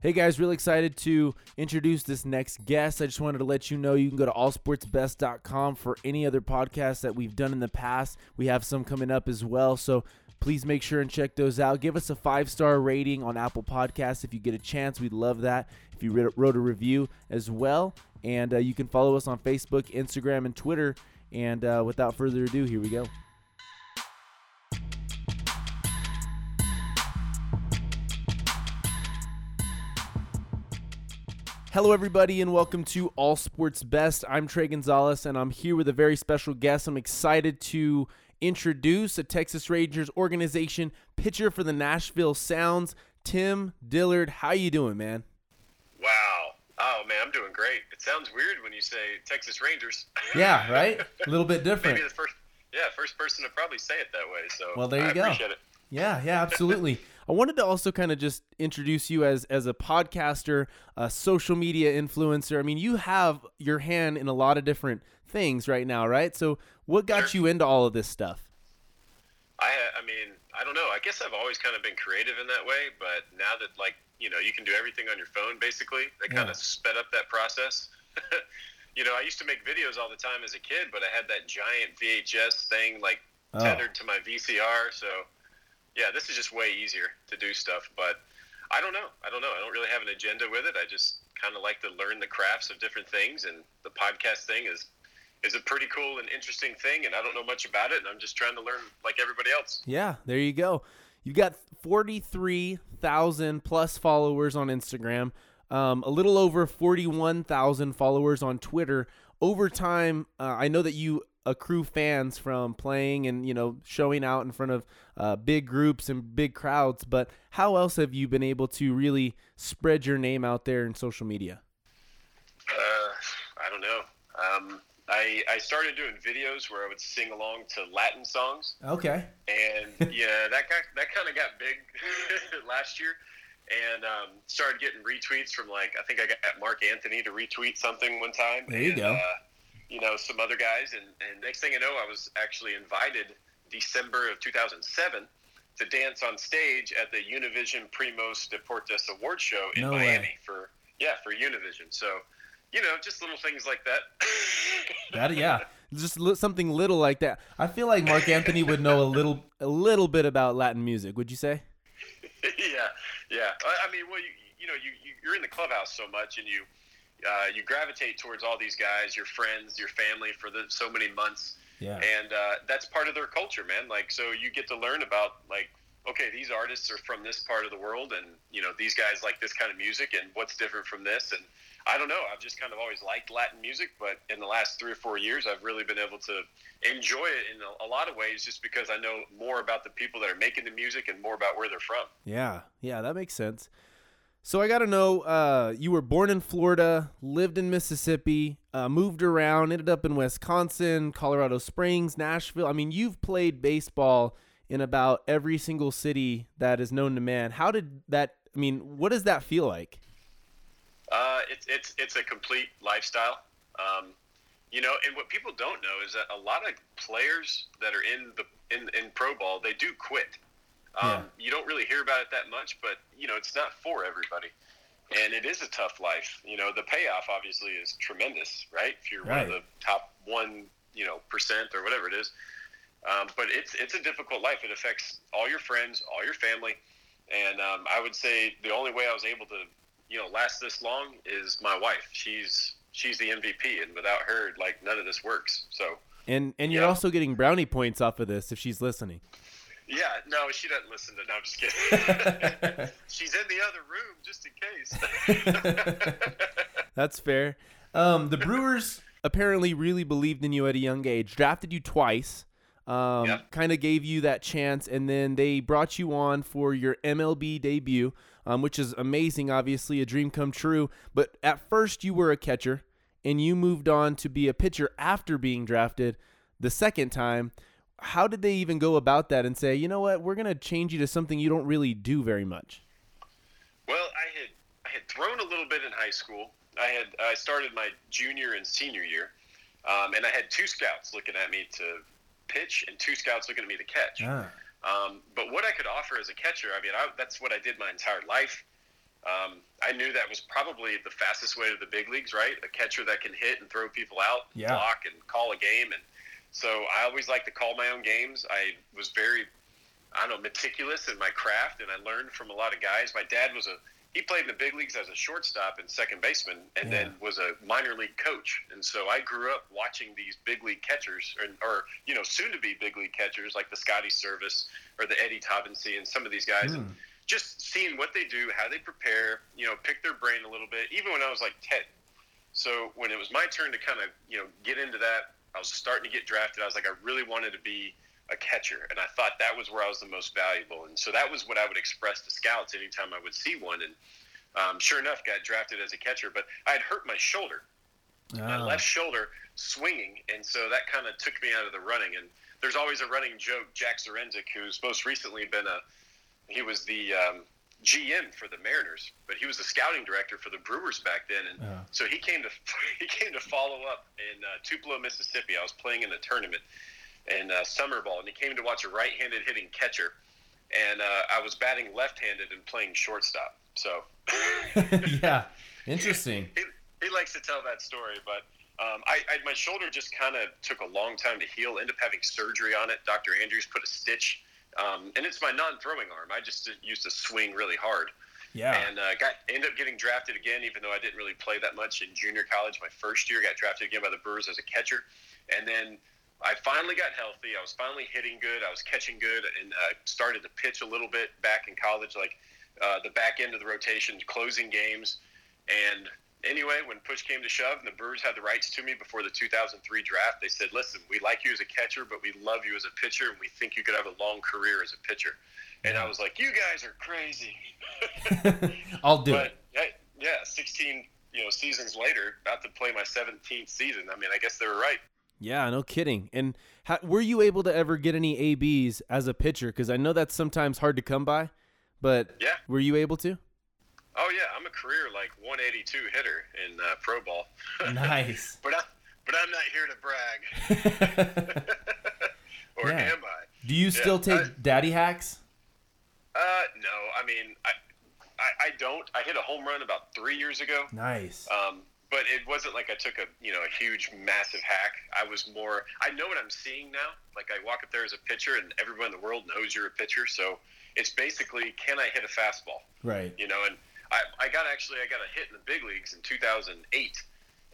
Hey guys, really excited to introduce this next guest. I just wanted to let you know you can go to allsportsbest.com for any other podcasts that we've done in the past. We have some coming up as well. So please make sure and check those out. Give us a five star rating on Apple Podcasts if you get a chance. We'd love that. If you wrote a review as well. And uh, you can follow us on Facebook, Instagram, and Twitter. And uh, without further ado, here we go. Hello, everybody, and welcome to All Sports Best. I'm Trey Gonzalez, and I'm here with a very special guest. I'm excited to introduce a Texas Rangers organization pitcher for the Nashville Sounds, Tim Dillard. How you doing, man? Wow. Oh man, I'm doing great. It sounds weird when you say Texas Rangers. Yeah, right. A little bit different. Maybe the first, yeah, first person to probably say it that way. So well, there you I go. Appreciate it. Yeah, yeah, absolutely. I wanted to also kind of just introduce you as as a podcaster, a social media influencer. I mean, you have your hand in a lot of different things right now, right? So, what got Sure. you into all of this stuff? I, uh, I mean, I don't know. I guess I've always kind of been creative in that way, but now that like you know you can do everything on your phone, basically, that kind of sped up that process. you know, I used to make videos all the time as a kid, but I had that giant VHS thing like Oh. tethered to my VCR, so yeah, this is just way easier to do stuff. But I don't know. I don't know. I don't really have an agenda with it. I just kind of like to learn the crafts of different things, and the podcast thing is is a pretty cool and interesting thing. And I don't know much about it, and I'm just trying to learn like everybody else. Yeah, there you go. You've got 43,000 plus followers on Instagram, um, a little over 41,000 followers on Twitter. Over time, uh, I know that you accrue fans from playing and you know showing out in front of uh, big groups and big crowds. But how else have you been able to really spread your name out there in social media? Uh, I don't know. Um, I I started doing videos where I would sing along to Latin songs. Okay. and yeah, that got that kind of got big last year, and um, started getting retweets from like I think I got Marc Anthony to retweet something one time. There you and, go. Uh, you know, some other guys, and, and next thing you know, I was actually invited December of 2007 to dance on stage at the Univision Premios Deportes Award Show in No Miami way. for yeah for Univision. So. You know, just little things like that. That yeah, just li- something little like that. I feel like Marc Anthony would know a little a little bit about Latin music. Would you say? yeah, yeah. I, I mean, well, you, you know, you, you you're in the clubhouse so much, and you uh, you gravitate towards all these guys, your friends, your family for the so many months, Yeah. and uh, that's part of their culture, man. Like, so you get to learn about like, okay, these artists are from this part of the world, and you know, these guys like this kind of music, and what's different from this, and I don't know. I've just kind of always liked Latin music, but in the last three or four years, I've really been able to enjoy it in a, a lot of ways, just because I know more about the people that are making the music and more about where they're from. Yeah, yeah, that makes sense. So I got to know, uh, you were born in Florida, lived in Mississippi, uh, moved around, ended up in Wisconsin, Colorado Springs, Nashville. I mean, you've played baseball in about every single city that is known to man. How did that? I mean, what does that feel like? Uh, it's it's it's a complete lifestyle. Um, you know, and what people don't know is that a lot of players that are in the in, in pro ball they do quit. Um, Yeah. You don't really hear about it that much, but you know, it's not for everybody, and it is a tough life. You know, the payoff obviously is tremendous, right? If you're one of the top one, you know, percent or whatever it is. Um, but it's it's a difficult life. It affects all your friends, all your family, and um, I would say the only way I was able to, you know, last this long is my wife. She's she's the MVP, and without her, like none of this works. So And and you're Yeah. also getting brownie points off of this if she's listening. Yeah, no, she doesn't listen to. No, I'm just kidding. she's in the other room just in case. That's fair. Um, the Brewers apparently really believed in you at a young age, drafted you twice, um, Yeah. kind of gave you that chance, and then they brought you on for your MLB debut, um, which is amazing, obviously, a dream come true. But at first, you were a catcher, and you moved on to be a pitcher after being drafted the second time. How did they even go about that and say, you know what, we're going to change you to something you don't really do very much? Well, I had I had thrown a little bit in high school. I had I started my junior and senior year, um, and I had two scouts looking at me to pitch and two scouts looking at me to catch. Um, but what I could offer as a catcher, I mean, I, that's what I did my entire life. Um, I I knew that was probably the fastest way to the big leagues, right? A catcher that can hit and throw people out, Yeah. block and call a game. And so I always like to call my own games. I was very, I don't know, meticulous in my craft, and I learned from a lot of guys. My dad was a he played in the big leagues as a shortstop and second baseman, and Yeah. then was a minor league coach. And so I grew up watching these big league catchers, or, or you know, soon to be big league catchers like the Scotty Servais or the Eddie Taubensee and some of these guys, and Hmm. just seeing what they do, how they prepare, you know, pick their brain a little bit. Even when I was like ten, so when it was my turn to kind of you know get into that, I was starting to get drafted. I was like, I really wanted to be a catcher, and I thought that was where I was the most valuable. And so that was what I would express to scouts anytime I would see one. And um, sure enough, got drafted as a catcher. But I had hurt my shoulder, my Ah. left shoulder, swinging, and so that kind of took me out of the running. And there's always a running joke. Jack Zduriencik, who's most recently been a, he was the um, GM for the Mariners, but he was the scouting director for the Brewers back then. And Yeah. so he came to he came to follow up in uh, Tupelo, Mississippi. I was playing in a tournament in uh, summer ball, and he came to watch a right-handed hitting catcher, and uh, I was batting left-handed and playing shortstop. So yeah, interesting. he, he likes to tell that story, but um, I, I my shoulder just kind of took a long time to heal. Ended up having surgery on it. Dr. Andrews put a stitch, um, and it's my non-throwing arm. I just used to swing really hard, Yeah, and uh, got ended up getting drafted again, even though I didn't really play that much in junior college. My first year, got drafted again by the Brewers as a catcher, and then. I finally got healthy. I was finally hitting good. I was catching good, and uh, started to pitch a little bit back in college, like uh, the back end of the rotation, closing games. And anyway, when push came to shove, and the Brewers had the rights to me before the 2003 draft, they said, "Listen, we like you as a catcher, but we love you as a pitcher, and we think you could have a long career as a pitcher." And I was like, "You guys are crazy." I'll do but it. yeah, yeah, 16 you know seasons later, about to play my 17th season. I mean, I guess they were right. Yeah, no kidding. And how, were you able to ever get any ABs as a pitcher? Because I know that's sometimes hard to come by, but Yeah. were you able to? Oh yeah, I'm a career like 182 hitter in uh, pro ball. Nice. but I, but I'm not here to brag, or Yeah. am I? Do you still take I- daddy hacks? Uh, no. I mean, I, I, I don't. I hit a home run about three years ago. Nice. Um, but it wasn't like I took a you know a huge massive hack. I was more. I know what I'm seeing now. Like I walk up there as a pitcher, and everyone in the world knows you're a pitcher. So it's basically, can I hit a fastball? Right. You know, and I, I got actually I got a hit in the big leagues in 2008,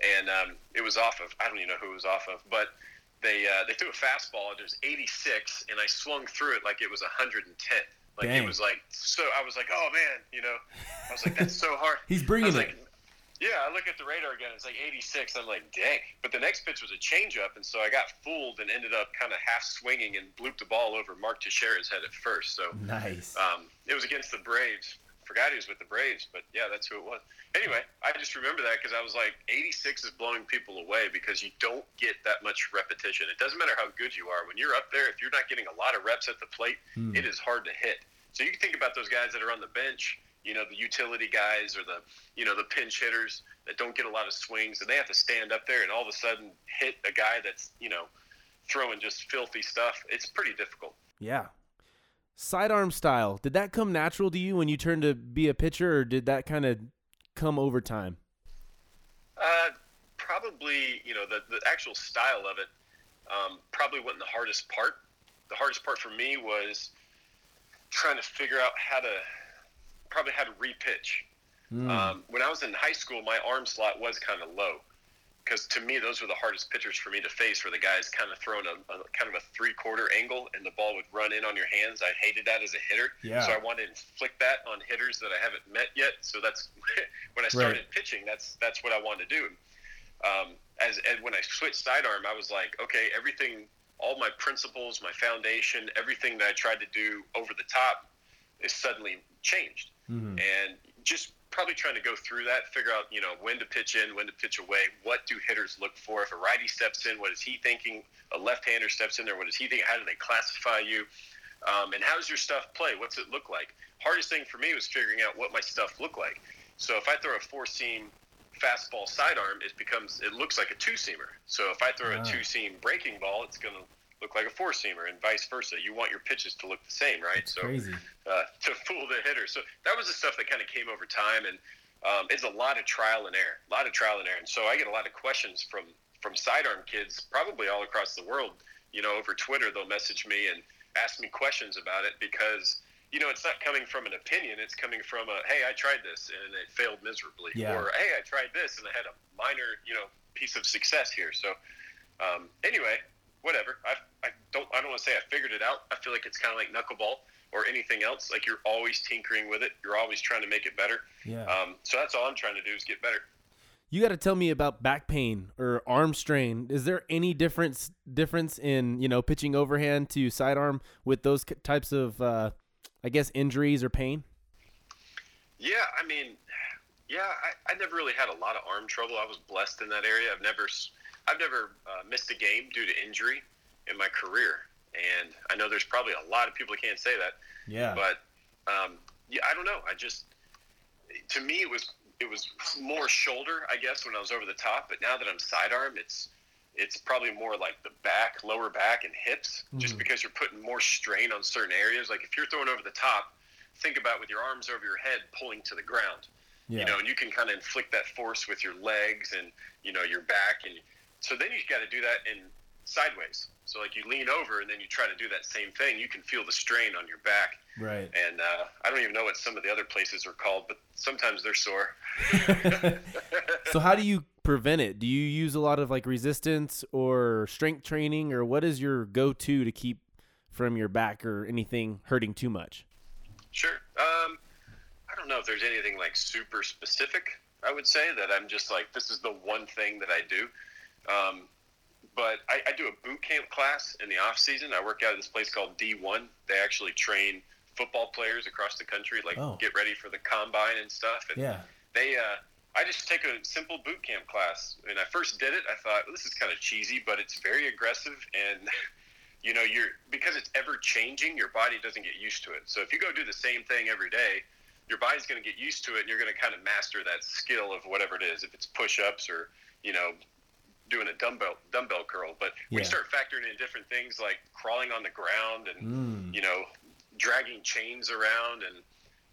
and um, it was off of I don't even know who it was off of, but they uh, they threw a fastball and it was 86, and I swung through it like it was 110. Like Dang. it was like so. I was like, oh man, you know, I was like, that's so hard. He's bringing it. like, yeah, I look at the radar again. It's like 86. I'm like, dang. But the next pitch was a changeup, and so I got fooled and ended up kind of half swinging and blooped the ball over Mark Teixeira's head at first. So nice. um, it was against the Braves. Forgot he was with the Braves, but yeah, that's who it was. Anyway, I just remember that because I was like, 86 is blowing people away because you don't get that much repetition. It doesn't matter how good you are. When you're up there, if you're not getting a lot of reps at the plate, Hmm. it is hard to hit. So you can think about those guys that are on the bench, you know, the utility guys or the, you know, the pinch hitters that don't get a lot of swings and they have to stand up there and all of a sudden hit a guy that's, you know, throwing just filthy stuff. It's pretty difficult. yeah. Sidearm style. Did that come natural to you when you turned to be a pitcher, or did that kind of come over time? Uh, probably, you know, the, the actual style of it um, probably wasn't the hardest part. The hardest part for me was trying to figure out how to, probably how to repitch. Mm. Um, when I was in high school, my arm slot was kind of low because to me those were the hardest pitchers for me to face. Where the guys kind of throwing a, a kind of a three quarter angle and the ball would run in on your hands. I hated that as a hitter, Yeah. so I wanted to inflict that on hitters that I haven't met yet. So that's when I started Right. pitching. That's that's what I wanted to do. Um, as and when I switched sidearm, I was like, okay, everything, all my principles, my foundation, everything that I tried to do over the top is suddenly changed Mhm. and just probably trying to go through that, figure out you know when to pitch in, when to pitch away. What do hitters look for? If a righty steps in, what is he thinking? A left-hander steps in there, what does he think? How do they classify you? Um, and how does your stuff play? What's it look like? Hardest thing for me was figuring out what my stuff looked like. So if I throw a four-seam fastball sidearm, it becomes it looks like a two-seamer. So if I throw Ah. a two-seam breaking ball, it's going to look like a four-seamer, and vice versa. You want your pitches to look the same, right? It's so crazy. uh, to fool the hitter. So that was the stuff that kind of came over time, and um, it's a lot of trial and error, a lot of trial and error. And so I get a lot of questions from from sidearm kids, probably all across the world. You know, over Twitter, they'll message me and ask me questions about it because you know it's not coming from an opinion; it's coming from a hey, I tried this and it failed miserably, Yeah. or hey, I tried this and I had a minor you know piece of success here. So um, anyway, whatever. I, I don't I don't want to say I figured it out. I feel like it's kind of like knuckleball or anything else. Like you're always tinkering with it. You're always trying to make it better. Yeah. Um, so that's all I'm trying to do is get better. You got to tell me about back pain or arm strain. Is there any difference difference in you know pitching overhand to sidearm with those types of uh, I guess injuries or pain? Yeah, I mean, yeah, I, I never really had a lot of arm trouble. I was blessed in that area. I've never, I've never uh, missed a game due to injury in my career, and I know there's probably a lot of people who can't say that. Yeah. But um, yeah, I don't know. I just, to me, it was it was more shoulder, I guess, when I was over the top. But now that I'm sidearm, it's it's probably more like the back, lower back, and hips, just Mhm. because you're putting more strain on certain areas. Like if you're throwing over the top, think about with your arms over your head pulling to the ground yeah. you know, and you can kind of inflict that force with your legs and you know your back, and so then you've got to do that in sideways. So like you lean over and then you try to do that same thing. You can feel the strain on your back, right. and uh, I don't even know what some of the other places are called, but sometimes they're sore. so how do you prevent it? Do you use a lot of like resistance or strength training or what is your go-to to keep from your back or anything hurting too much? Sure. Um, I don't know if there's anything like super specific. I would say that I'm just like this is the one thing that I do. Um, but I, I do a boot camp class in the off season. I work out at this place called D1. They actually train football players across the country, like Oh. get ready for the combine and stuff. And Yeah. they, uh, I just take a simple boot camp class. When I first did it, I thought this is kind of cheesy, but it's very aggressive and. You know, you're because it's ever changing. Your body doesn't get used to it. So if you go do the same thing every day, your body's going to get used to it, and you're going to kind of master that skill of whatever it is. If it's push-ups or you know, doing a dumbbell dumbbell curl. But when Yeah. you start factoring in different things like crawling on the ground and Mm. you know, dragging chains around and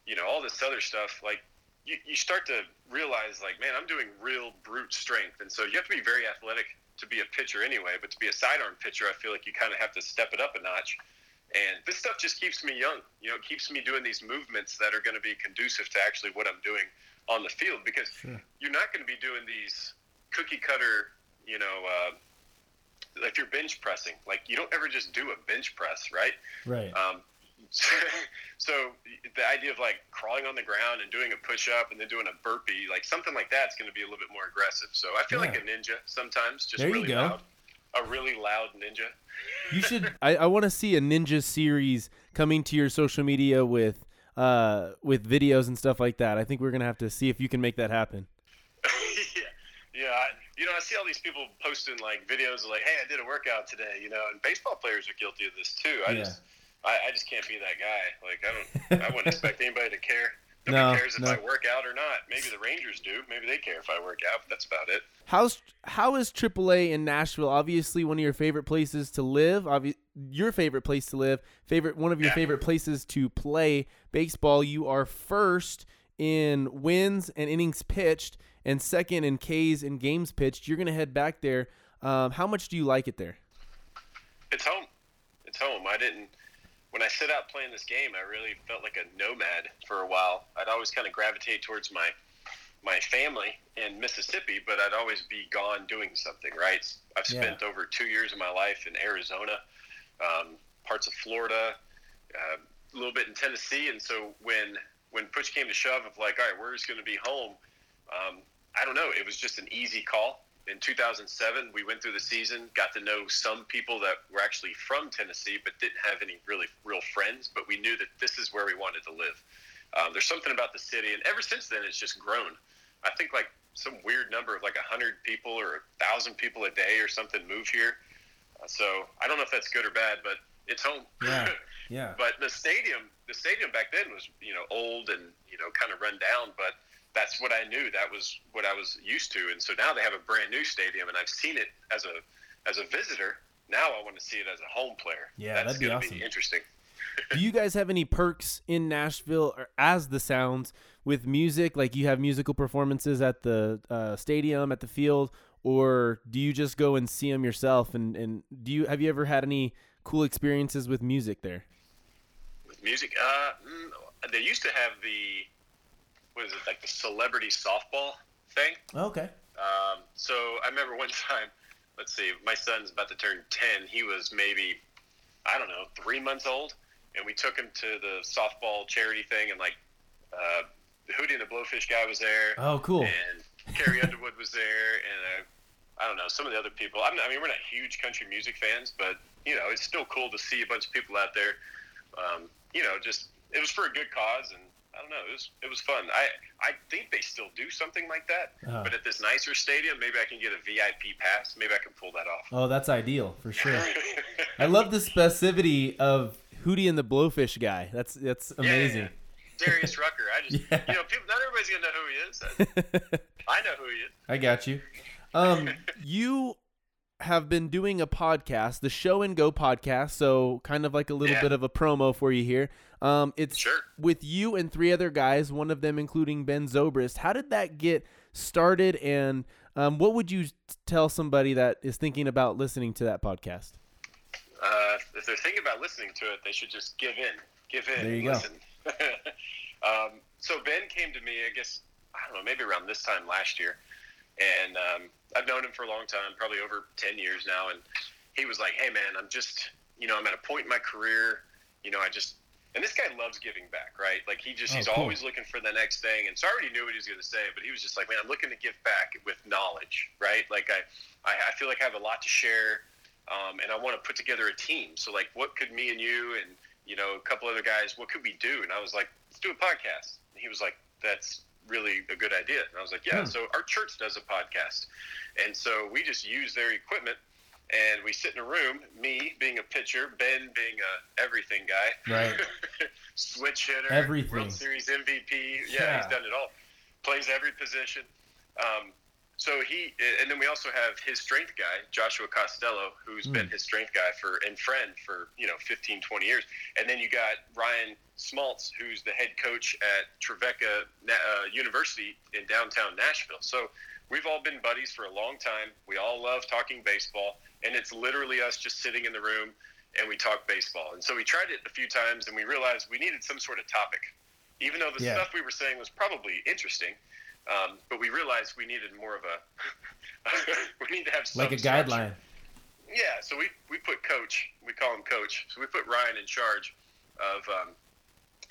you know all this other stuff, like you, you start to realize like, man, I'm doing real brute strength, and so you have to be very athletic to be a pitcher anyway. But to be a sidearm pitcher, I feel like you kind of have to step it up a notch. And this stuff just keeps me young. You know, it keeps me doing these movements that are going to be conducive to actually what I'm doing on the field because Sure. you're not going to be doing these cookie cutter, you know, uh, like you're bench pressing. Like you don't ever just do a bench press, right? Right. Um, so the idea of like crawling on the ground and doing a push up and then doing a burpee, like something like that's going to be a little bit more aggressive. So I feel like a ninja sometimes, just There you really go. loud, a really loud ninja. You should. I, I want to see a ninja series coming to your social media with uh with videos and stuff like that. I think we're gonna have to see if you can make that happen. yeah, yeah. I, you know, I see all these people posting like videos of like, "Hey, I did a workout today," you know, and baseball players are guilty of this too. I Yeah. just, I, I just can't be that guy. Like, I don't, I wouldn't expect anybody to care. Nobody No, cares if no. I work out or not. Maybe the Rangers do. Maybe they care if I work out. But that's about it. How's how is AAA in Nashville? Obviously, one of your favorite places to live. Obvi- your favorite place to live. Favorite one of your Yeah. favorite places to play baseball. You are first in wins and innings pitched, and second in Ks and games pitched. You're gonna head back there. Um, how much do you like it there? It's home. It's home. I didn't. When I set out playing this game, I really felt like a nomad for a while. I'd always kind of gravitate towards my my family in Mississippi, but I'd always be gone doing something. Right? I've Yeah. spent over two years of my life in Arizona, um, parts of Florida, uh, a little bit in Tennessee, and so when when push came to shove of like, all right, we're just going to be home. Um, I don't know. It was just an easy call. In 2007, we went through the season, got to know some people that were actually from Tennessee, but didn't have any really real friends. But we knew that this is where we wanted to live. Um, there's something about the city, and ever since then, it's just grown. I think like some weird number of like 100 people or 1,000 people a day or something move here. Uh, so I don't know if that's good or bad, but it's home. Yeah. Yeah. But the stadium, the stadium back then was, you know, old and you know, kind of run down. But that's what I knew. That was what I was used to. And so now they have a brand new stadium, and I've seen it as a as a visitor. Now I want to see it as a home player. Yeah, that's that'd be awesome. Be interesting. do you guys have any perks in Nashville or as the Sounds with music? Like you have musical performances at the uh, stadium, at the field, or do you just go and see them yourself? And, and do you have you ever had any cool experiences with music there? With music, uh, mm, they used to have the what is it like the celebrity softball thing? Okay. Um, so I remember one time. Let's see, my son's about to turn ten. He was maybe I don't know three months old, and we took him to the softball charity thing, and like uh, Hootie and the Blowfish guy was there. Oh, cool. And Carrie Underwood was there, and uh, I don't know some of the other people. I'm, I mean, we're not huge country music fans, but you know, it's still cool to see a bunch of people out there. Um, you know, just it was for a good cause, and I don't know, it was it was fun. I I think they still do something like that, Uh-huh. but at this nicer stadium, maybe I can get a VIP pass. Maybe I can pull that off. Oh, that's ideal for sure. I love the specificity of Hootie and the Blowfish guy. That's that's Yeah, yeah, amazing. yeah. Darius Rucker. I just, Yeah. you know, people, not everybody's gonna know who he is. I know who he is. I got you. Um, you have been doing a podcast, the Show and Go podcast. So kind of like a little Yeah. bit of a promo for you here. Um, it's Sure. with you and three other guys, one of them including Ben Zobrist. How did that get started, and um, what would you tell somebody that is thinking about listening to that podcast? Uh, if they're thinking about listening to it, they should just give in. Give in. There you go. listen. um, so Ben came to me, I guess, I don't know, maybe around this time last year, and um, I've known him for a long time, probably over ten years now, and he was like, "Hey, man, I'm just, you know, I'm at a point in my career, you know, I just." And this guy loves giving back, right? Like he just, Oh, he's cool. always looking for the next thing. And so I already knew what he was going to say, but he was just like, man, I'm looking to give back with knowledge, right? Like I, I, I feel like I have a lot to share um, and I want to put together a team. So like, what could me and you and you know a couple other guys, what could we do? And I was like, let's do a podcast. And he was like, that's really a good idea. And I was like, yeah. Hmm. So our church does a podcast, and so we just use their equipment. And we sit in a room, me being a pitcher, Ben being a everything guy, Right. switch hitter, Everything. World Series MVP. Yeah, Yeah. he's done it all. Plays every position. Um, so he, and then we also have his strength guy, Joshua Costello, who's Hmm. been his strength guy for and friend for you know 15, 20 years. And then you got Ryan Smaltz, who's the head coach at Trevecca uh, University in downtown Nashville. So we've all been buddies for a long time. We all love talking baseball, and it's literally us just sitting in the room and we talk baseball. And so we tried it a few times, and we realized we needed some sort of topic, even though the Yeah. stuff we were saying was probably interesting. Um, but we realized we needed more of a we need to have some Like a structure. guideline. Yeah, so we, we put coach, we call him coach. So we put Ryan in charge of um,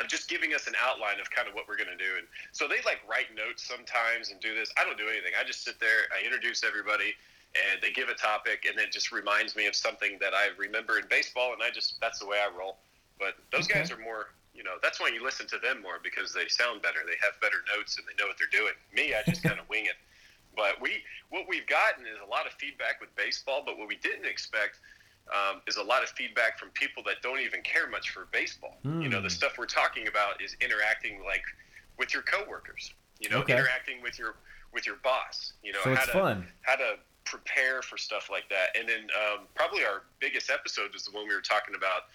of just giving us an outline of kind of what we're going to do. And so they like write notes sometimes and do this. I don't do anything. I just sit there, I introduce everybody, and they give a topic, and then it just reminds me of something that I remember in baseball, and I just that's the way I roll. But those Okay. guys are more, you know, that's why you listen to them more because they sound better. They have better notes and they know what they're doing. Me, I just kind of wing it. But we, what we've gotten is a lot of feedback with baseball. But what we didn't expect um, is a lot of feedback from people that don't even care much for baseball. You know, the Hmm. stuff we're talking about is interacting like with your coworkers. You know, Okay. interacting with your with your boss. You know, So how to fun. how to prepare for stuff like that. And then um, probably our biggest episode was the one we were talking about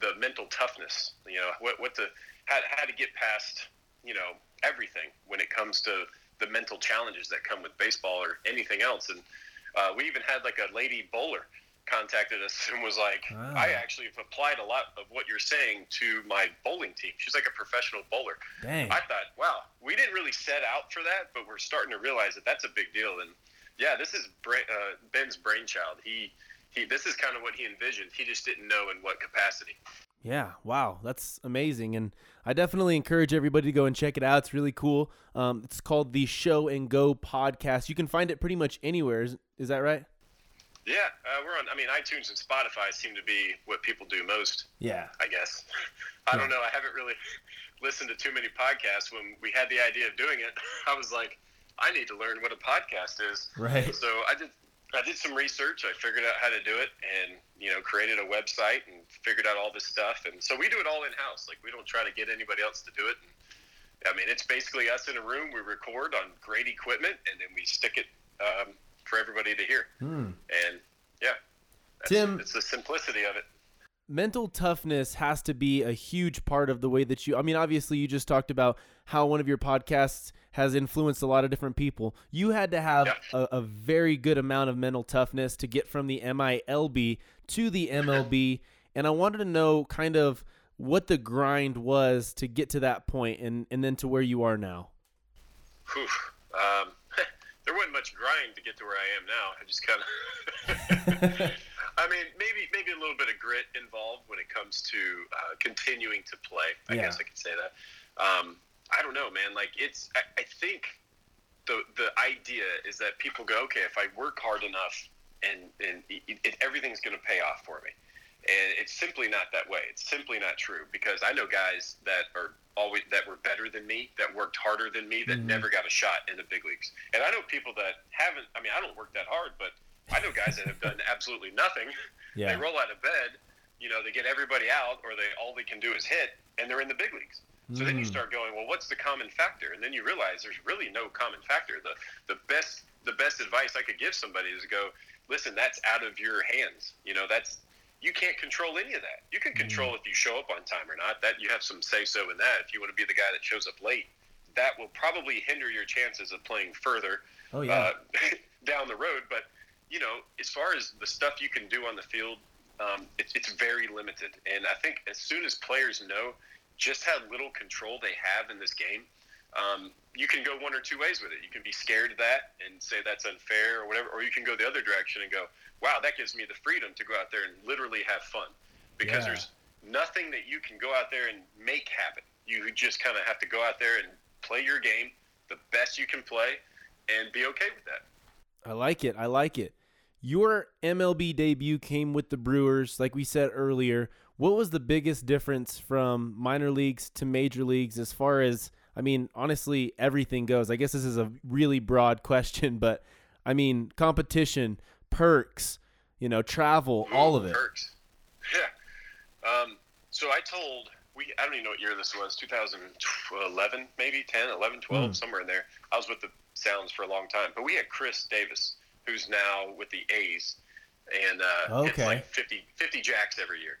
the mental toughness. You know, what what the how, how to get past you know everything when it comes to the mental challenges that come with baseball or anything else. And uh, we even had like a lady bowler contacted us and was like, Ah. I actually have applied a lot of what you're saying to my bowling team. She's like a professional bowler. Dang. I thought, wow, we didn't really set out for that, but we're starting to realize that that's a big deal. And yeah, this is Bra- uh, Ben's brainchild. He he, this is kind of what he envisioned. He just didn't know in what capacity. Yeah, wow, that's amazing, and I definitely encourage everybody to go and check it out. It's really cool. Um, it's called the Show and Go podcast. You can find it pretty much anywhere. Is, is that right? Yeah, uh, we're on. I mean, iTunes and Spotify seem to be what people do most. Yeah. I guess. I don't know. I haven't really listened to too many podcasts. When we had the idea of doing it, I was like, I need to learn what a podcast is. Right. So I did. I did some research. I figured out how to do it, and you know, created a website and figured out all this stuff. And so we do it all in house. Like we don't try to get anybody else to do it. And, I mean, it's basically us in a room. We record on great equipment, and then we stick it um, for everybody to hear. Hmm. And yeah, Tim- it's the simplicity of it. Mental toughness has to be a huge part of the way that you I mean obviously you just talked about how one of your podcasts has influenced a lot of different people. You had to have a, a very good amount of mental toughness to get from the MILB to the MLB and I wanted to know kind of what the grind was to get to that point and and then to where you are now. Whew. Um, there wasn't much grind to get to where I am now. I just kind of, I mean, maybe maybe a little bit of grit involved when it comes to uh, continuing to play. I Yeah. guess I could say that. Um, I don't know, man. Like it's, I, I think the the idea is that people go, okay, if I work hard enough, and and it, it, everything's going to pay off for me. And it's simply not that way. It's simply not true because I know guys that are always that were better than me, that worked harder than me, that Mhm. never got a shot in the big leagues. And I know people that haven't. I mean, I don't work that hard, but I know guys that have done absolutely nothing. They roll out of bed, you know, they get everybody out, or they all they can do is hit, and they're in the big leagues. So then you Mm. start going, well, what's the common factor? And then you realize there's really no common factor. The the best the best advice I could give somebody is to go, listen, that's out of your hands. You know, that's you can't control any of that. You can control if you show up on time or not. That you have some say so in that. If you want to be the guy that shows up late, that will probably hinder your chances of playing further Oh yeah. uh, down the road. But you know, as far as the stuff you can do on the field, um, it's it's very limited. And I think as soon as players know just how little control they have in this game, um, you can go one or two ways with it. You can be scared of that and say that's unfair or whatever, or you can go the other direction and go, wow, that gives me the freedom to go out there and literally have fun because Yeah. there's nothing that you can go out there and make happen. You just kind of have to go out there and play your game the best you can play and be okay with that. I like it. I like it. Your MLB debut came with the Brewers, like we said earlier. What was the biggest difference from minor leagues to major leagues as far as, I mean, honestly, everything goes? I guess this is a really broad question, but I mean, competition, perks, you know, travel, all of it. Perks. Yeah. Um, so I told we I don't even know what year this was 2011 maybe 10 11 12 Hmm. somewhere in there. I was with the Sounds for a long time, but we had Khris Davis who's now with the A's and uh, Okay. like 50 50 jacks every year.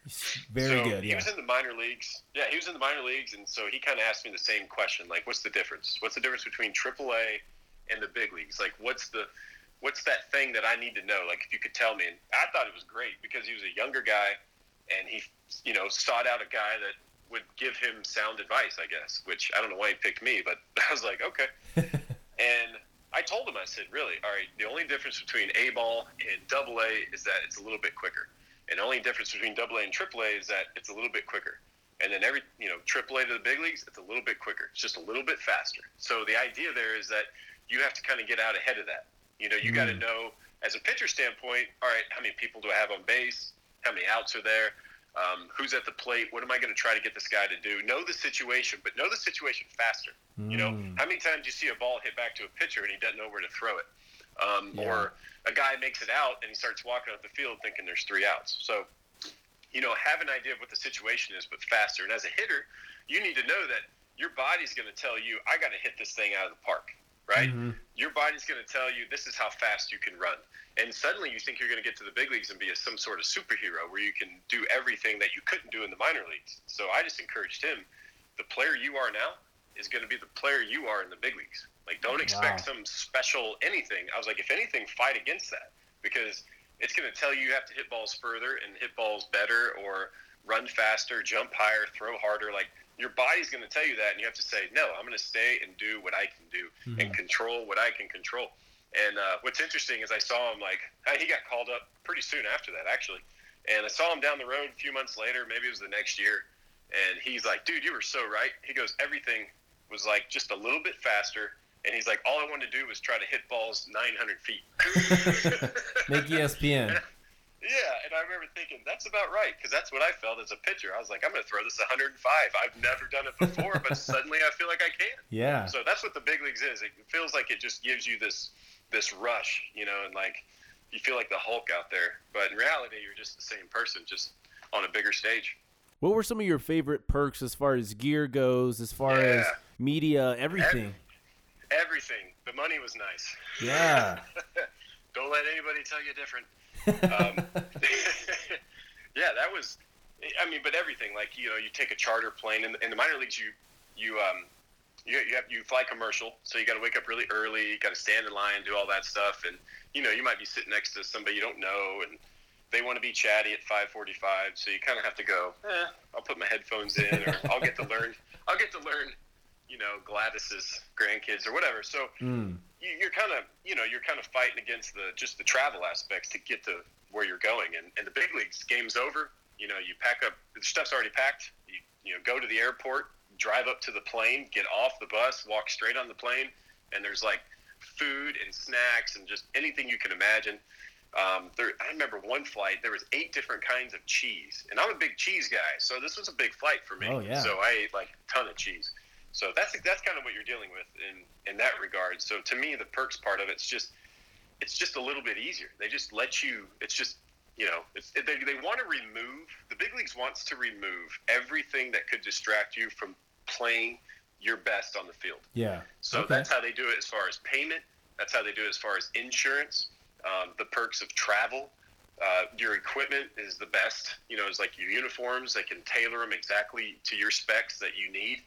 Very so good. He was in the minor leagues. Yeah, he was in the minor leagues, and so he kind of asked me the same question, like, "What's the difference? What's the difference between AAA and the big leagues? Like, what's the what's that thing that I need to know? Like, if you could tell me." And I thought it was great because he was a younger guy, and he, you know, sought out a guy that would give him sound advice, I guess. Which I don't know why he picked me, but I was like, okay. And I told him, I said, really, all right, the only difference between A ball and double A is that it's a little bit quicker. And the only difference between double A and triple A is that it's a little bit quicker. And then every, you know, triple A to the big leagues, it's a little bit quicker. It's just a little bit faster. So the idea there is that you have to kind of get out ahead of that. You know, you got to mm. know, as a pitcher standpoint, all right, how many people do I have on base? How many outs are there? Um, who's at the plate? What am I going to try to get this guy to do? Know the situation, but know the situation faster. You know, Mm. how many times do you see a ball hit back to a pitcher and he doesn't know where to throw it? Um, Yeah. Or a guy makes it out and he starts walking up the field thinking there's three outs. So, you know, have an idea of what the situation is, but faster. And as a hitter, you need to know that your body's going to tell you, I got to hit this thing out of the park, right? Mhm. Your body's going to tell you, this is how fast you can run. And suddenly you think you're going to get to the big leagues and be a, some sort of superhero where you can do everything that you couldn't do in the minor leagues. So I just encouraged him, the player you are now is going to be the player you are in the big leagues. Like, don't expect Wow. some special anything. I was like, if anything, fight against that because it's going to tell you you have to hit balls further and hit balls better or run faster, jump higher, throw harder. Like, your body's going to tell you that, and you have to say, no, I'm going to stay and do what I can do and Mhm. control what I can control. And uh, what's interesting is I saw him like uh, he got called up pretty soon after that actually, and I saw him down the road a few months later, maybe it was the next year, and he's like, "Dude, you were so right." He goes, "Everything was like just a little bit faster." And he's like, all I wanted to do was try to hit balls 900 feet. Make ESPN. Yeah, and I remember thinking that's about right because that's what I felt as a pitcher. I was like, I'm going to throw this 105. I've never done it before, but suddenly I feel like I can. Yeah. So that's what the big leagues is. It feels like it just gives you this this rush, you know, and like you feel like the Hulk out there. But in reality, you're just the same person, just on a bigger stage. What were some of your favorite perks as far as gear goes, as far as media, everything? Everything. The money was nice. Yeah. Don't let anybody tell you different. Um, yeah, that was I mean, but everything like you know, you take a charter plane in, in the minor leagues. You you um you, you have you fly commercial, so you got to wake up really early. You got to stand in line, do all that stuff, and you know you might be sitting next to somebody you don't know, and they want to be chatty at 5:45, so you kind of have to go. Eh, I'll put my headphones in, or I'll get to learn. I'll get to learn, you know, Gladys's grandkids or whatever. So Mm. You, you're kind of you know you're kind of fighting against the just the travel aspects to get to where you're going and, and the big leagues game's over you know you pack up the stuff's already packed you, you know go to the airport drive up to the plane get off the bus walk straight on the plane and there's like food and snacks and just anything you can imagine um, there, I remember one flight. There was eight different kinds of cheese, and I'm a big cheese guy, so this was a big flight for me. Oh, yeah. So I ate like a ton of cheese. So that's that's kind of what you're dealing with in in that regard. So to me, the perks part of it's just it's just a little bit easier. They just let you. It's just you know, it's, they they want to remove the big leagues wants to remove everything that could distract you from playing your best on the field. Yeah. So Okay. that's how they do it as far as payment. That's how they do it as far as insurance. Um, the perks of travel. Uh, your equipment is the best. You know, it's like your uniforms. They can tailor them exactly to your specs that you need.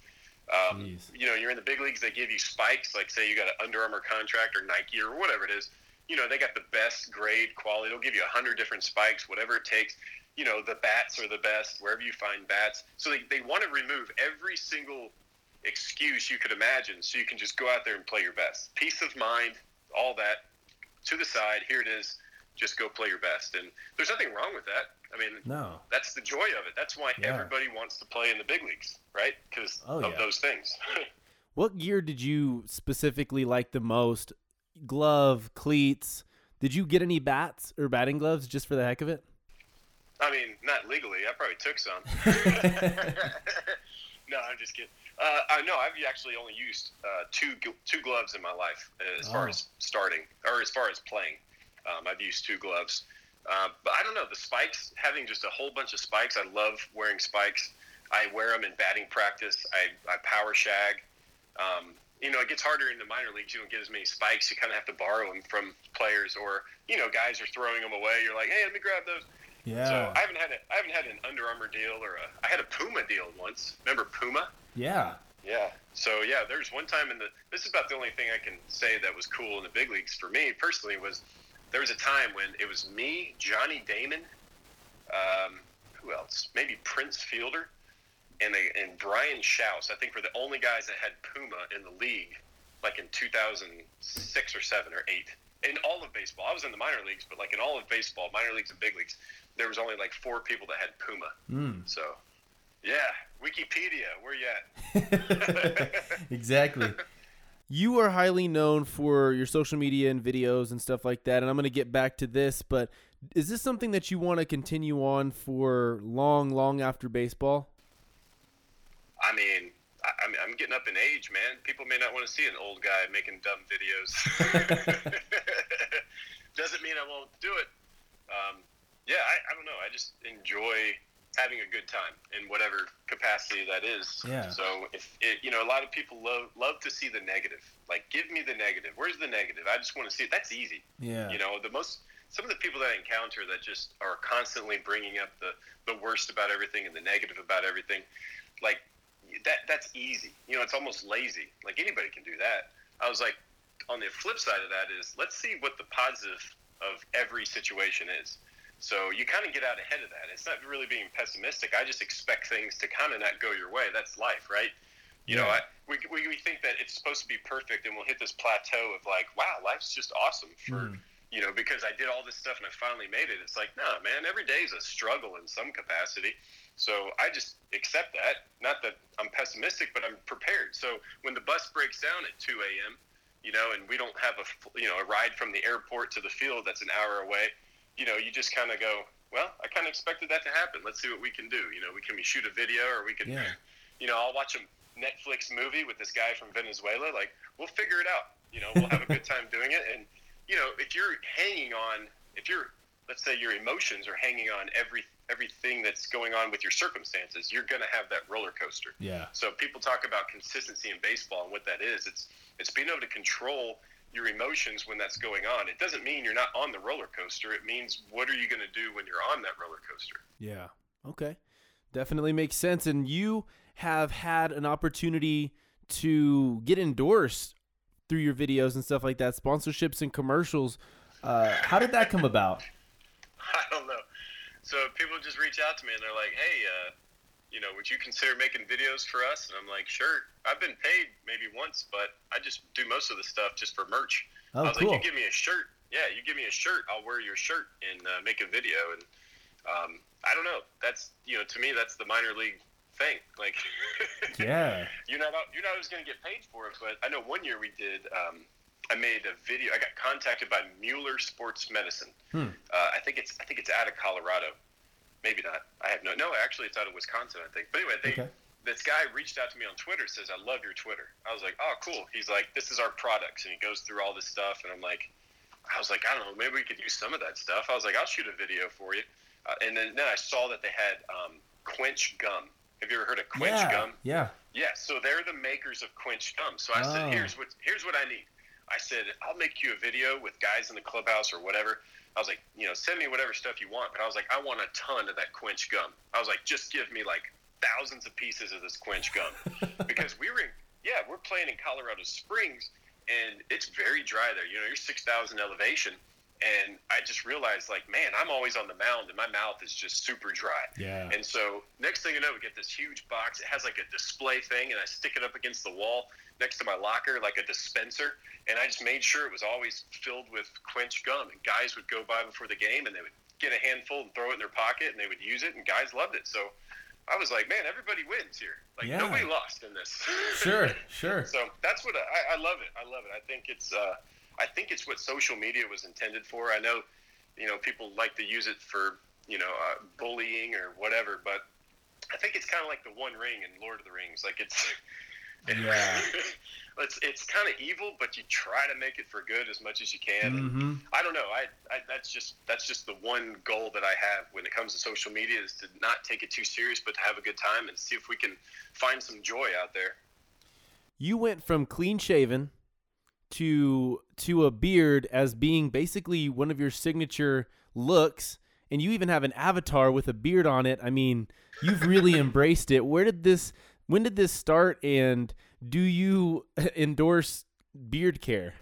Um, you know, you're in the big leagues. They give you spikes. Like say you got an Under Armour contract or Nike or whatever it is. You know, they got the best grade quality. They'll give you a hundred different spikes, whatever it takes. You know, the bats are the best wherever you find bats. So they, they want to remove every single excuse you could imagine so you can just go out there and play your best. Peace of mind, all that to the side. Here it is. Just go play your best. And there's nothing wrong with that. I mean, No. that's the joy of it. That's why Yeah. everybody wants to play in the big leagues, right? Because Oh, of yeah. those things. What gear did you specifically like the most? Glove, cleats. Did you get any bats or batting gloves just for the heck of it? I mean, not legally. I probably took some. no, I'm just kidding. Uh, I know I've actually only used uh, two two gloves in my life as far Oh. as starting or as far as playing. Um, I've used two gloves, uh, but I don't know the spikes. Having just a whole bunch of spikes, I love wearing spikes. I wear them in batting practice. I, I power shag. Um, you know, it gets harder in the minor leagues. You don't get as many spikes. You kind of have to borrow them from players, or you know, guys are throwing them away. You're like, hey, let me grab those. Yeah. So I haven't had a, I haven't had an Under Armour deal or a I had a Puma deal once. Remember Puma? yeah. Yeah. So yeah, there's one time in the this is about the only thing I can say that was cool in the big leagues for me personally was there was a time when it was me, Johnny Damon, um, who else? Maybe Prince Fielder, and and Brian Shouse. I think were the only guys that had Puma in the league, like in 2006 or seven or eight. In all of baseball, I was in the minor leagues, but like in all of baseball, minor leagues and big leagues, there was only like four people that had Puma. Mm. So, yeah, Wikipedia, where you at? exactly. You are highly known for your social media and videos and stuff like that, and I'm going to get back to this, but is this something that you want to continue on for long, long after baseball? I mean, I, I mean, I'm getting up in age, man. People may not want to see an old guy making dumb videos. Doesn't mean I won't do it. Um, yeah, I, I don't know. I just enjoy having a good time in whatever capacity that is. Yeah. So if it, you know, a lot of people love love to see the negative. Like, give me the negative. Where's the negative? I just want to see it. That's easy. Yeah. You know, the most some of the people that I encounter that just are constantly bringing up the the worst about everything and the negative about everything, like that that's easy. You know, it's almost lazy. Like anybody can do that. I was like, on the flip side of that is let's see what the positive of every situation is. So you kind of get out ahead of that. It's not really being pessimistic. I just expect things to kind of not go your way. That's life, right? You know, I, we, we, we think that it's supposed to be perfect and we'll hit this plateau of like, wow, life's just awesome for, Mm. you know, because I did all this stuff and I finally made it. It's like, no, man, every day is a struggle in some capacity. So I just accept that. Not that I'm pessimistic, but I'm prepared. So when the bus breaks down at 2 a.m., you know, and we don't have a, you know, a ride from the airport to the field that's an hour away, you know, you just kind of go, well, I kind of expected that to happen. Let's see what we can do. You know, we can we shoot a video or we can, Yeah. you know, I'll watch a Netflix movie with this guy from Venezuela. Like, we'll figure it out. You know, we'll have a good time doing it. And, you know, if you're hanging on, if you're, let's say your emotions are hanging on every everything that's going on with your circumstances, you're going to have that roller coaster. Yeah. So people talk about consistency in baseball and what that is. It's it's being able to control your emotions when that's going on. It doesn't mean you're not on the roller coaster. It means what are you going to do when you're on that roller coaster? Yeah. Okay. Definitely makes sense. And you have had an opportunity to get endorsed through your videos and stuff like that, sponsorships and commercials. Uh, how did that come about? I don't know. So people just reach out to me and they're like, "Hey, uh, you know, would you consider making videos for us?" And I'm like, "Sure." I've been paid maybe once, but I just do most of the stuff just for merch. Oh, I was cool. like, "You give me a shirt, yeah, you give me a shirt, I'll wear your shirt and uh, make a video." And um, I don't know. That's you know, to me, that's the minor league thing. Like, yeah. you're not you're not always going to get paid for it, but I know one year we did. Um, I made a video. I got contacted by Mueller Sports Medicine. Hmm. Uh, I think it's I think it's out of Colorado. Maybe not. I have no. No, actually, it's out of Wisconsin. I think. But anyway, they, Okay. this guy reached out to me on Twitter. Says, "I love your Twitter." I was like, "Oh, cool." He's like, "This is our products," and he goes through all this stuff, and I'm like, I was like, I don't know, maybe we could use some of that stuff. I was like, I'll shoot a video for you. Uh, and then, then I saw that they had um, Quench gum. Have you ever heard of Quench yeah. gum? Yeah. Yeah, so they're the makers of Quench gum. So I Oh. said, here's what here's what I need. I said, I'll make you a video with guys in the clubhouse or whatever. I was like, you know, send me whatever stuff you want. But I was like, I want a ton of that Quench gum. I was like, just give me like thousands of pieces of this Quench gum because we were in, yeah, we're playing in Colorado Springs and it's very dry there. You know, you're six thousand elevation. And I just realized, like, man, I'm always on the mound, and my mouth is just super dry. Yeah. And so next thing you know, we get this huge box. It has like a display thing, and I stick it up against the wall next to my locker, like a dispenser. And I just made sure it was always filled with quench gum. And guys would go by before the game, and they would get a handful and throw it in their pocket, and they would use it, and guys loved it. So I was like, man, everybody wins here. Like Yeah. nobody lost in this. Sure. Sure. So that's what I, I love it. I love it. I think it's uh, I think it's what social media was intended for. I know, you know, people like to use it for you know uh, bullying or whatever, but I think it's kind of like the One Ring in Lord of the Rings. Like it's Yeah. it's it's kind of evil, but you try to make it for good as much as you can. And hmm I don't know. I, I that's just that's just the one goal that I have when it comes to social media is to not take it too serious, but to have a good time and see if we can find some joy out there. You went from clean shaven to to a beard as being basically one of your signature looks, and you even have an avatar with a beard on it. I mean, you've really embraced it. Where did this? When did this start? And do you endorse beard care?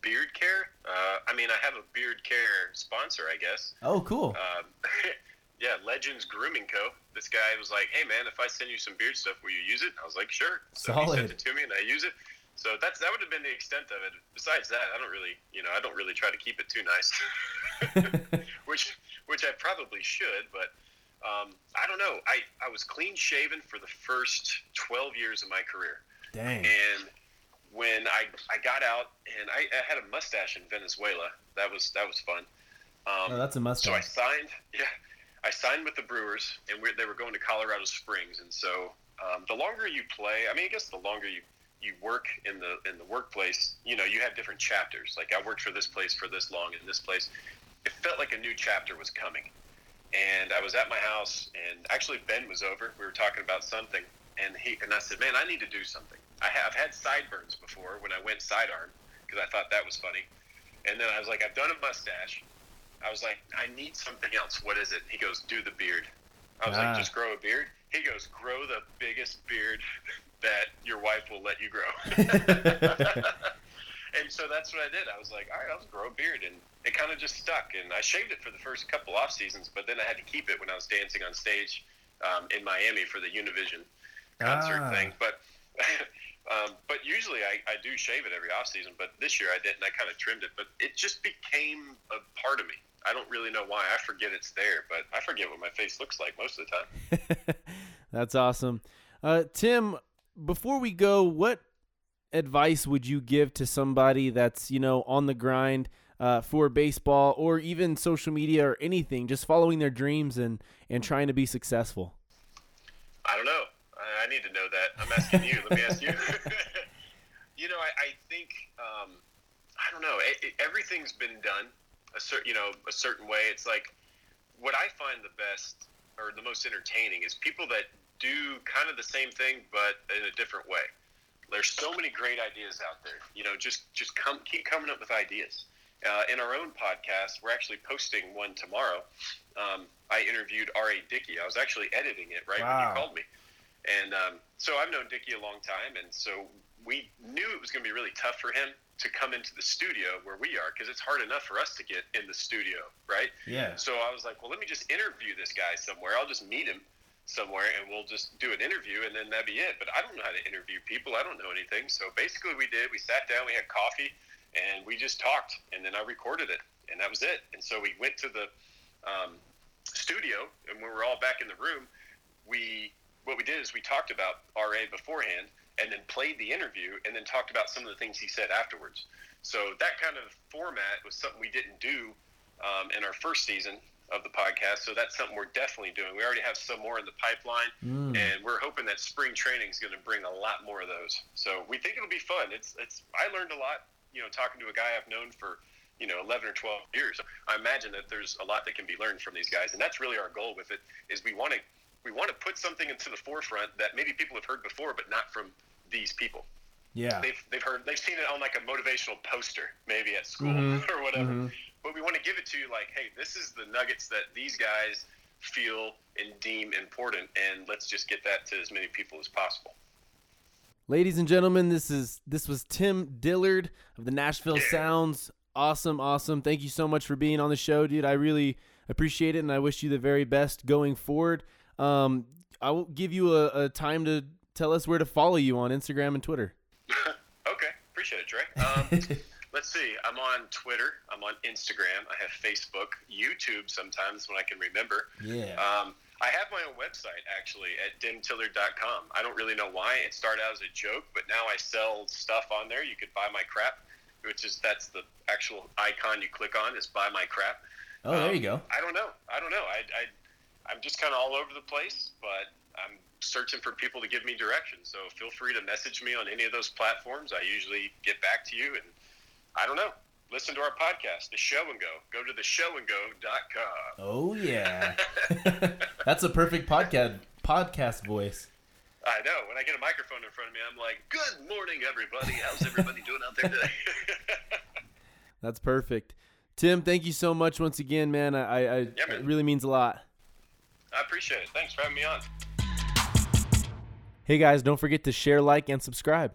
Beard care? Uh, I mean, I have a beard care sponsor, I guess. Oh, cool. Um, yeah, Legends Grooming Co. This guy was like, "Hey, man, if I send you some beard stuff, will you use it?" I was like, "Sure." So he Solid. sent it to me, and I use it. So that's that would have been the extent of it. Besides that, I don't really, you know, I don't really try to keep it too nice, which which I probably should, but. Um, I don't know. I, I was clean shaven for the first 12 years of my career. Dang. And when I, I got out and I, I had a mustache in Venezuela, that was that was fun. Um, Oh, that's a so I signed, yeah, I signed with the Brewers, and we they were going to Colorado Springs. And so um, the longer you play, I mean, I guess the longer you you work in the in the workplace, you know, you have different chapters. Like I worked for this place for this long, and this place, it felt like a new chapter was coming. And I was at my house, and actually Ben was over. We were talking about something, and he and I said, "Man, I need to do something. I have had sideburns before when I went sidearm because I thought that was funny." And then I was like, "I've done a mustache." I was like, "I need something else. What is it?" He goes, "Do the beard." I was Ah. like, "Just grow a beard." He goes, "Grow the biggest beard that your wife will let you grow." and so that's what I did. I was like, all right, I'll just grow a beard, and it kind of just stuck. And I shaved it for the first couple off seasons, but then I had to keep it when I was dancing on stage um, in Miami for the Univision concert Ah. thing. But um, but usually I, I do shave it every off season. But this year I didn't. I kind of trimmed it, but it just became a part of me. I don't really know why. I forget it's there, but I forget what my face looks like most of the time. That's awesome. Uh, Tim, before we go, what advice would you give to somebody that's, you know, on the grind uh, for baseball or even social media or anything, just following their dreams and, and trying to be successful? I don't know. I, need to know that. I'm asking you. Let me ask you. you know, I, I think um, I don't know. It, it, everything's been done a certain, you know, a certain way. It's like what I find the best or the most entertaining is people that do kind of the same thing but in a different way. There's so many great ideas out there. You know, just just come keep coming up with ideas. uh, in our own podcast, we're actually posting one tomorrow. Um, I interviewed R.A. Dickey. I was actually editing it right wow. when you called me. And um, so I've known Dickey a long time, and so we knew it was going to be really tough for him to come into the studio where we are because it's hard enough for us to get in the studio, right? Yeah. So I was like, well, let me just interview this guy somewhere. I'll just meet him somewhere and we'll just do an interview and then that'd be it. But I don't know how to interview people. I don't know anything. So basically, we did. We sat down, we had coffee, and we just talked. And then I recorded it, and that was it. And so we went to the um, studio, and when we were all back in the room, we what we did is we talked about RA beforehand and then played the interview and then talked about some of the things he said afterwards. So that kind of format was something we didn't do um, in our first season of the podcast. So that's something we're definitely doing. We already have some more in the pipeline, mm. and we're hoping that spring training is going to bring a lot more of those. So we think it'll be fun. It's it's. I learned a lot, you know, talking to a guy I've known for you know 11 or 12 years. I imagine that there's a lot that can be learned from these guys, and that's really our goal with it. Is we want to we want to put something into the forefront that maybe people have heard before, but not from these people. Yeah. They've, they've heard, they've seen it on like a motivational poster, maybe at school mm-hmm. or whatever. Mm-hmm. But we want to give it to you like, hey, this is the nuggets that these guys feel and deem important, and let's just get that to as many people as possible. Ladies and gentlemen, this is this was Tim Dillard of the Nashville yeah. Sounds. Awesome, awesome. Thank you so much for being on the show, dude. I really appreciate it, and I wish you the very best going forward. Um, I will give you a, a time to tell us where to follow you on Instagram and Twitter. okay, appreciate it, Trey. Um, let's see. I'm on Twitter. I'm on Instagram. I have Facebook, YouTube sometimes when I can remember. Yeah. Um, I have my own website actually at dimtillard.com. I don't really know why. It started out as a joke, but now I sell stuff on there. You could buy my crap, which is that's the actual icon you click on is buy my crap. Oh, um, there you go. I don't know. I don't know. I, I I'm just kind of all over the place, but I'm searching for people to give me direction. So feel free to message me on any of those platforms. I usually get back to you, and I don't know. Listen to our podcast, The Show and Go. Go to the theshowandgo.com. Oh yeah, that's a perfect podcast podcast voice. I know. When I get a microphone in front of me, I'm like, "Good morning, everybody. How's everybody doing out there today?" that's perfect. Tim, thank you so much once again, man. I, I, I yeah, man. it really means a lot. I appreciate it. Thanks for having me on. Hey guys, don't forget to share, like, and subscribe.